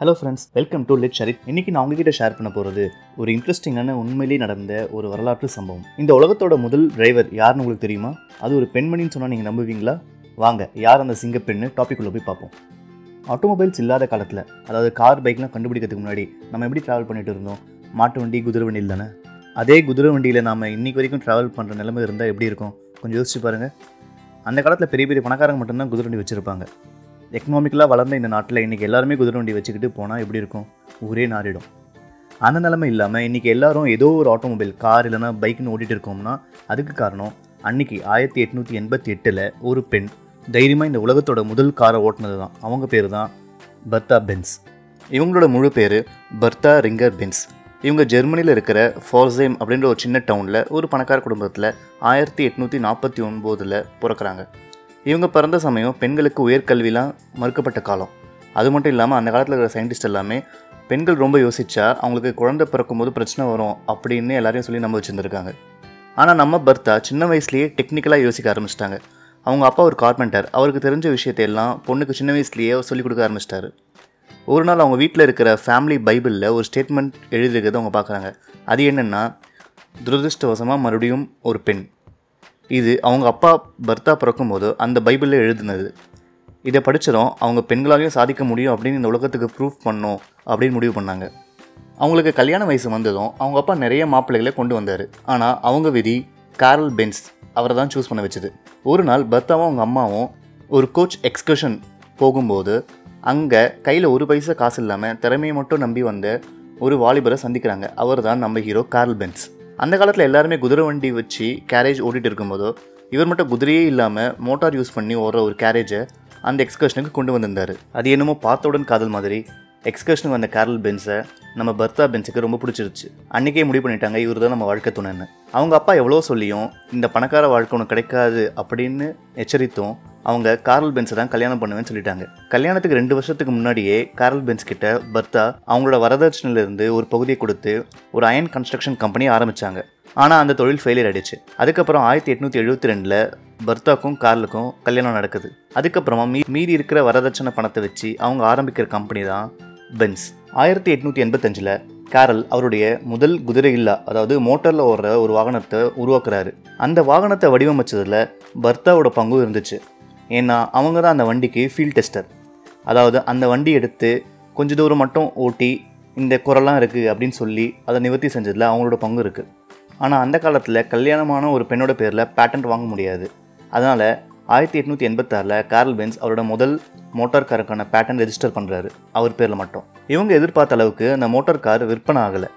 Hello friends welcome to லிட் ஷரித் இன்னைக்கு நான் உங்ககிட்ட ஷேர் பண்ண போகிறது ஒரு இன்ட்ரெஸ்டிங்கான உண்மையிலேயே நடந்த ஒரு வரலாற்று சம்பவம். இந்த உலகத்தோட முதல் டிரைவர் யாருன்னு உங்களுக்கு தெரியுமா? அது ஒரு பெண்மணின்னு சொன்னால் நீங்கள் நம்புவீங்களா? வாங்க யார் அந்த சிங்கப்பெண்ணு டாபிக்குள்ளே போய் பார்ப்போம். ஆட்டோமொபைல்ஸ் இல்லாத காலத்தில் அதாவது கார் பைக்லாம் கண்டுபிடிக்கிறதுக்கு முன்னாடி நம்ம எப்படி ட்ராவல் பண்ணிட்டு இருந்தோம்? மாட்டு வண்டி குதிரை வண்டியில் தானே அதே குதிரை வண்டியில் நாம் இன்னைக்கு வரைக்கும் ட்ராவல் பண்ணுற நிலைமை இருந்தால் எப்படி இருக்கும்? கொஞ்சம் யோசிச்சு பாருங்கள் அந்த காலத்தில் பெரிய பெரிய பணக்காரங்க மட்டும்தான் குதிரை வண்டி வச்சுருப்பாங்க. எக்கனாமிக்கலாக வளர்ந்த இந்த நாட்டில் இன்றைக்கி எல்லாருமே குதிரை வண்டி வச்சுக்கிட்டு போனால் எப்படி இருக்கும்? ஊரே நாரிடும் அந்த நிலமை இல்லாமல் இன்றைக்கி எல்லாரும் ஏதோ ஒரு ஆட்டோமொபைல் கார் இல்லைனா பைக்னு ஓட்டிகிட்டு இருக்கோம்னா அதுக்கு காரணம் அன்னைக்கு ஆயிரத்தி எட்நூற்றி எண்பத்தி எட்டில் ஒரு பெண் தைரியமாக இந்த உலகத்தோட முதல் காரை ஓட்டினது தான் அவங்க பேர் தான் பர்தா பென்ஸ். இவங்களோட முழு பேர் பர்தா ரிங்கர் பென்ஸ். இவங்க ஜெர்மனியில் இருக்கிற ஃபார்சேம் அப்படின்ற ஒரு சின்ன டவுனில் ஒரு பணக்கார குடும்பத்தில் ஆயிரத்தி எட்நூற்றி நாற்பத்தி ஒன்போதில் பிறக்கிறாங்க. இவங்க பிறந்த சமயம் பெண்களுக்கு உயர்கல்விலாம் மறுக்கப்பட்ட காலம். அது மட்டும் இல்லாமல் அந்த காலத்தில் இருக்கிற சயின்டிஸ்ட் எல்லாமே பெண்கள் ரொம்ப யோசிச்சா அவங்களுக்கு குழந்தை பிறக்கும்போது பிரச்சனை வரும் அப்படின்னு எல்லாரையும் சொல்லி நம்ப வச்சுருந்துருக்காங்க. ஆனால் நம்ம பர்த்தா சின்ன வயசுலேயே டெக்னிக்கலாக யோசிக்க ஆரம்பிச்சிட்டாங்க. அவங்க அப்பா ஒரு கார்பெண்டர் அவருக்கு தெரிஞ்ச விஷயத்தை எல்லாம் பொண்ணுக்கு சின்ன வயசுலேயே சொல்லிக் கொடுக்க ஆரம்பிச்சிட்டாரு. ஒரு நாள் அவங்க வீட்டில் இருக்கிற ஃபேமிலி பைபிளில் ஒரு ஸ்டேட்மெண்ட் எழுதியிருக்கிறத அவங்க பார்க்குறாங்க. அது என்னென்னா துரதிருஷ்டவசமாக மறுபடியும் ஒரு பெண். இது அவங்க அப்பா பர்த்தா பிறக்கும்போது அந்த பைபிளில் எழுதுனது. இதை படித்ததும் அவங்க பெண்களாலையும் சாதிக்க முடியும் அப்படின்னு இந்த உலகத்துக்கு ப்ரூஃப் பண்ணோம் அப்படின்னு முடிவு பண்ணாங்க. அவங்களுக்கு கல்யாண வயசு வந்ததும் அவங்க அப்பா நிறைய மாப்பிள்ளைகளை கொண்டு வந்தார். ஆனால் அவங்க விதி காரல் பென்ஸ் அவரை தான் சூஸ் பண்ண வச்சுது. ஒரு நாள் பர்த்தாவும் அவங்க அம்மாவும் ஒரு கோச் எக்ஸ்கர்ஷன் போகும்போது அங்கே கையில் ஒரு பைசா காசு இல்லாமல் திறமையை மட்டும் நம்பி வந்த ஒரு வாலிபரை சந்திக்கிறாங்க. அவர் தான் நம்ம ஹீரோ கார்ல் பென்ஸ் அந்த காலத்தில் எல்லாருமே குதிரை வண்டி வச்சு கேரேஜ் ஓட்டிகிட்டு இருக்கும்போதோ இவர் மட்டும் குதிரையே இல்லாமல் மோட்டார் யூஸ் பண்ணி ஓடுற ஒரு கேரேஜை அந்த எக்ஸ்கர்ஷனுக்கு கொண்டு வந்திருந்தார். அது என்னமோ பார்த்தவுடன் காதல் மாதிரி எக்ஸ்கர்ஷனுக்கு வந்த கேரல் பென்ஸை நம்ம பர்த்தா பென்ஸுக்கு ரொம்ப பிடிச்சிருச்சு. அன்றைக்கே முடிவு பண்ணிட்டாங்க இவர் தான் நம்ம வாழ்க்கை துணைன்னு. அவங்க அப்பா எவ்வளோ சொல்லியும் இந்த பணக்கார வாழ்க்கை ஒன்று கிடைக்காது அப்படின்னு எச்சரித்தும் அவங்க கார்ல் பென்ஸை தான் கல்யாணம் பண்ணுவேன்னு சொல்லிட்டாங்க. கல்யாணத்துக்கு ரெண்டு வருஷத்துக்கு முன்னாடியே கார்ல் பென்ஸ் கிட்ட பர்தா அவங்களோட வரதட்சணையிலிருந்து ஒரு பகுதியை கொடுத்து ஒரு அயன் கன்ஸ்ட்ரக்ஷன் கம்பெனி ஆரம்பித்தாங்க ஆனால் அந்த தொழில் ஃபெயிலியர் ஆயிடுச்சு. அதுக்கப்புறம் ஆயிரத்தி எட்நூற்றி எழுபத்தி ரெண்டில் பர்தாக்கும் கார்லுக்கும் கல்யாணம் நடக்குது. அதுக்கப்புறமா மீ மீதி இருக்கிற வரதட்சணை பணத்தை வச்சு அவங்க ஆரம்பிக்கிற கம்பெனி தான் பென்ஸ் ஆயிரத்தி எட்நூற்றி எண்பத்தஞ்சில் கேரல் அவருடைய முதல் குதிரை இல்லா அதாவது மோட்டரில் ஓடுற ஒரு வாகனத்தை உருவாக்குறாரு. அந்த வாகனத்தை வடிவமைச்சதில் பர்தாவோட பங்கும் இருந்துச்சு. ஏன்னா அவங்க தான் அந்த வண்டிக்கு ஃபீல்ட் டெஸ்டர் அதாவது அந்த வண்டி எடுத்து கொஞ்ச தூரம் மட்டும் ஓட்டி இந்த குரலாம் இருக்குது அப்படின்னு சொல்லி அதை நிவர்த்தி செஞ்சதில் அவங்களோட பங்கு இருக்குது ஆனால் அந்த காலத்தில் கல்யாணமான ஒரு பெண்ணோட பேரில் பேட்டன்ட் வாங்க முடியாது. அதனால் ஆயிரத்தி எட்நூற்றி எண்பத்தாறில் கார்ல் பென்ஸ் அவரோட முதல் மோட்டார் காருக்கான பேட்டன் ரெஜிஸ்டர் பண்ணுறாரு அவர் பேரில் மட்டும். இவங்க எதிர்பார்த்த அளவுக்கு அந்த மோட்டார் கார் விற்பனை ஆகலை.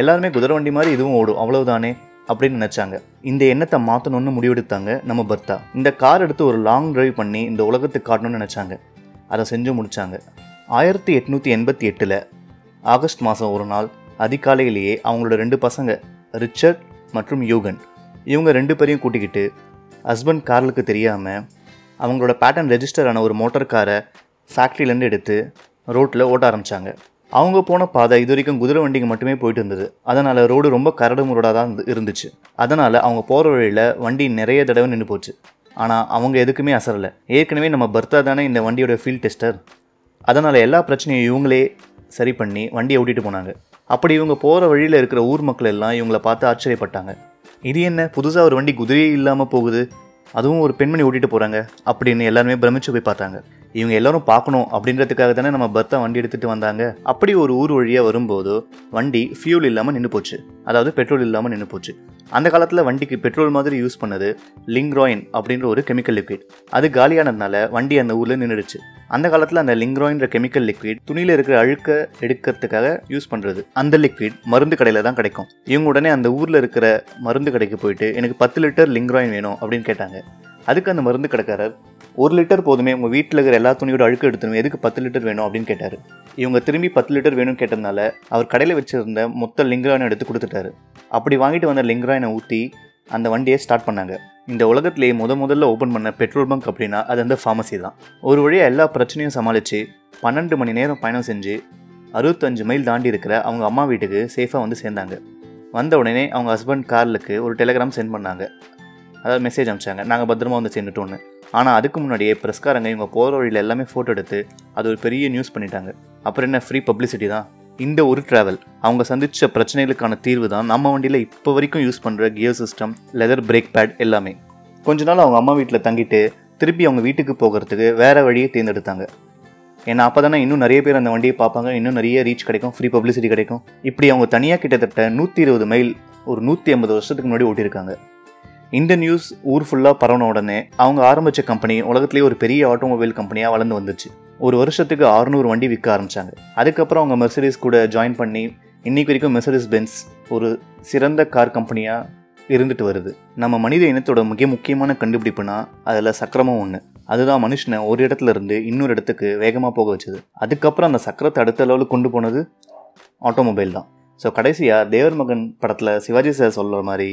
எல்லாருமே குதிரை வண்டி மாதிரி இதுவும் ஓடும். அவ்வளவுதானே? அப்படின்னு நினச்சாங்க. இந்த எண்ணத்தை மாற்றணும்னு முடிவெடுத்தாங்க நம்ம பர்த்தா இந்த கார் எடுத்து ஒரு லாங் டிரைவ் பண்ணி இந்த உலகத்துக்கு காட்டணும்னு நினச்சாங்க. அதை செஞ்சு முடித்தாங்க ஆயிரத்தி எட்நூற்றி எண்பத்தி எட்டில் ஆகஸ்ட் மாதம் ஒரு நாள் அதிகாலையிலேயே அவங்களோட ரெண்டு பசங்க ரிச்சர்ட் மற்றும் யூகன் இவங்க ரெண்டு பேரையும் கூட்டிக்கிட்டு ஹஸ்பண்ட் கார்லுக்கு தெரியாமல் அவங்களோட பேட்டர்ன் ரெஜிஸ்டரான ஒரு மோட்டார் காரை ஃபேக்ட்ரியிலேருந்து எடுத்து ரோட்டில் ஓட்ட ஆரம்பித்தாங்க அவங்க போன பாதை இது வரைக்கும் குதிரை வண்டிக்கு மட்டுமே போயிட்டு இருந்தது. அதனால் ரோடு ரொம்ப கரடு முரடாக தான் இருந்து- இருந்துச்சு. அதனால் அவங்க போகிற வழியில் வண்டி நிறைய தடவை நின்று போச்சு. ஆனால் அவங்க எதுக்குமே அசரலை. ஏற்கனவே நம்ம பர்த்தா தானே இந்த வண்டியோட ஃபீல்ட் டெஸ்டர் அதனால் எல்லா பிரச்சனையும் இவங்களே சரி பண்ணி வண்டியை ஓட்டிட்டு போனாங்க. அப்படி இவங்க போகிற வழியில் இருக்கிற ஊர் மக்கள் எல்லாம் இவங்கள பார்த்து ஆச்சரியப்பட்டாங்க. இது என்ன? புதுசாக ஒரு வண்டி குதிரையே இல்லாமல் போகுது. அதுவும் ஒரு பெண்மணி ஓட்டிட்டு போகிறாங்க அப்படின்னு எல்லாருமே பிரமிச்சு போய் பார்த்தாங்க. இவங்க எல்லாரும் பார்க்கணும் அப்படின்றதுக்காக தானே நம்ம பர்த்தா வண்டி எடுத்துகிட்டு வந்தாங்க. அப்படி ஒரு ஊர் வழியாக வரும்போது வண்டி ஃபியூல் இல்லாமல் நின்று போச்சு. அதாவது பெட்ரோல் இல்லாமல் நின்று போச்சு. அந்த காலத்தில் வண்டிக்கு பெட்ரோல் மாதிரி யூஸ் பண்ணது லிங்க்ராயின் அப்படின்ற ஒரு கெமிக்கல் லிக்விட் அது காலியானதுனால வண்டி அந்த ஊரில் நின்றுடுச்சு அந்த காலத்தில் அந்த லிங்க்ராயின்ற கெமிக்கல் லிக்விட் துணியில் இருக்கிற அழுக்க எடுக்கிறதுக்காக யூஸ் பண்ணுறது அந்த லிக்விட் மருந்து கடையில் தான் கிடைக்கும். இவங்க உடனே அந்த ஊரில் இருக்கிற மருந்து கடைக்கு போயிட்டு எனக்கு பத்து லிட்டர் லிங்க்ராயின் வேணும் அப்படின்னு கேட்டாங்க. அதுக்கு அந்த மருந்து கடைக்காரர் ஒரு லிட்டர் போதுமே உங்கள் வீட்டில் இருக்கிற எல்லா துணியோட அழுக்கு எடுத்துணும் எதுக்கு பத்து லிட்டர் வேணும் அப்படின்னு கேட்டார். இவங்க திரும்பி பத்து லிட்டர் வேணும்னு கேட்டதுனால அவர் கடையில் வச்சிருந்த மொத்த லிங்க்ராயினை எடுத்து கொடுத்துட்டாரு. அப்படி வாங்கிட்டு வந்த லிங்க்ராயினை ஊற்றி அந்த வண்டியை ஸ்டார்ட் பண்ணாங்க. இந்த உலகத்திலேயே முத முதல்ல ஓப்பன் பண்ண பெட்ரோல் பங்க் அப்படின்னா அது அந்த ஃபார்மசி தான். ஒரு வழியாக எல்லா பிரச்சனையும் சமாளித்து பன்னெண்டு மணி நேரம் பயணம் செஞ்சு அறுபத்தஞ்சு மைல் தாண்டி இருக்கிற அவங்க அம்மா வீட்டுக்கு சேஃபாக வந்து சேர்ந்தாங்க. வந்த உடனே அவங்க ஹஸ்பண்ட் கார்லுக்கு ஒரு டெலகிராம் சென்ட் பண்ணாங்க. அதாவது மெசேஜ் அனுப்பிச்சாங்க. நாங்கள் பத்திரமா வந்து சேர்ந்துட்டோன்னு ஆனால் அதுக்கு முன்னாடியே பிரஸ்காரங்க இவங்க போகிற வழியில் எல்லாமே ஃபோட்டோ எடுத்து அது ஒரு பெரிய நியூஸ் பண்ணிட்டாங்க. அப்புறம் என்ன ஃப்ரீ பப்ளிசிட்டி தான்? இந்த ஒரு ட்ராவல் அவங்க சந்தித்த பிரச்சனைகளுக்கான தீர்வு தான் நம்ம வண்டியில் இப்போ வரைக்கும் யூஸ் பண்ணுற gear system leather brake pad எல்லாமே. கொஞ்ச நாள் அவங்க அம்மா வீட்டில் தங்கிட்டு திருப்பி அவங்க வீட்டுக்கு போகிறதுக்கு வேறு வழியை தேர்ந்தெடுத்தாங்க. ஏன்னா அப்போ தானே இன்னும் நிறைய பேர் அந்த வண்டியை பார்ப்பாங்க இன்னும் நிறைய ரீச் கிடைக்கும் ஃப்ரீ பப்ளிசிட்டி கிடைக்கும். இப்படி அவங்க தனியாக கிட்டத்தட்ட நூற்றி இருபது மைல் ஒரு நூற்றி ஐம்பது வருஷத்துக்கு முன்னாடி ஓட்டியிருக்காங்க. இந்த நியூஸ் ஊர் ஃபுல்லாக பரவன உடனே அவங்க ஆரம்பித்த கம்பெனி உலகத்திலேயே ஒரு பெரிய ஆட்டோமொபைல் கம்பெனியாக வளர்ந்து வந்துச்சு. ஒரு வருஷத்துக்கு 600 வண்டி விற்க ஆரம்பிச்சாங்க. அதுக்கப்புறம் அவங்க மெர்சடிஸ் கூட ஜாயின் பண்ணி இன்றைக்கு வரைக்கும் மெர்சடிஸ் பென்ஸ் ஒரு சிறந்த கார் கம்பெனியாக இருந்துட்டு வருது. நம்ம மனித இனத்தோட மிக முக்கியமான கண்டுபிடிப்புனா அதில் சக்கரமும் ஒன்று அதுதான் மனுஷனை ஒரு இடத்துல இருந்து இன்னொரு இடத்துக்கு வேகமாக போக வச்சது. அதுக்கப்புறம் அந்த சக்கரத்தை அடுத்த லெவலுக்கு கொண்டு போனது ஆட்டோமொபைல் தான். ஸோ கடைசியாக தேவர் மகன் படத்தில் சிவாஜி சார் சொல்கிற மாதிரி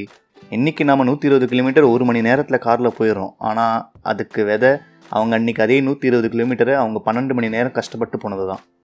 இன்னைக்கு நாம நூற்றி இருபது கிலோமீட்டர் ஒரு மணி நேரத்தில் காரில் போயிடுறோம். ஆனால் அதுக்கு விதை அவங்க அன்னைக்கு அதே நூற்றி இருபது கிலோமீட்டரை அவங்க பன்னெண்டு மணி நேரம் கஷ்டப்பட்டு போனது தான்